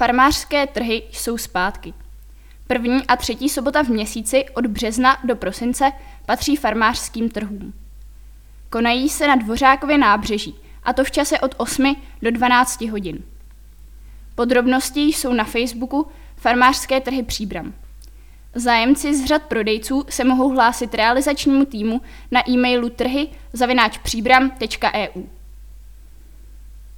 Farmářské trhy jsou zpátky. První a třetí sobota v měsíci od března do prosince patří farmářským trhům. Konají se na Dvořákově nábřeží, a to v čase od 8 do 12 hodin. Podrobnosti jsou na Facebooku Farmářské trhy Příbram. Zájemci z řad prodejců se mohou hlásit realizačnímu týmu na e-mailu trhy zavináčpříbram.eu.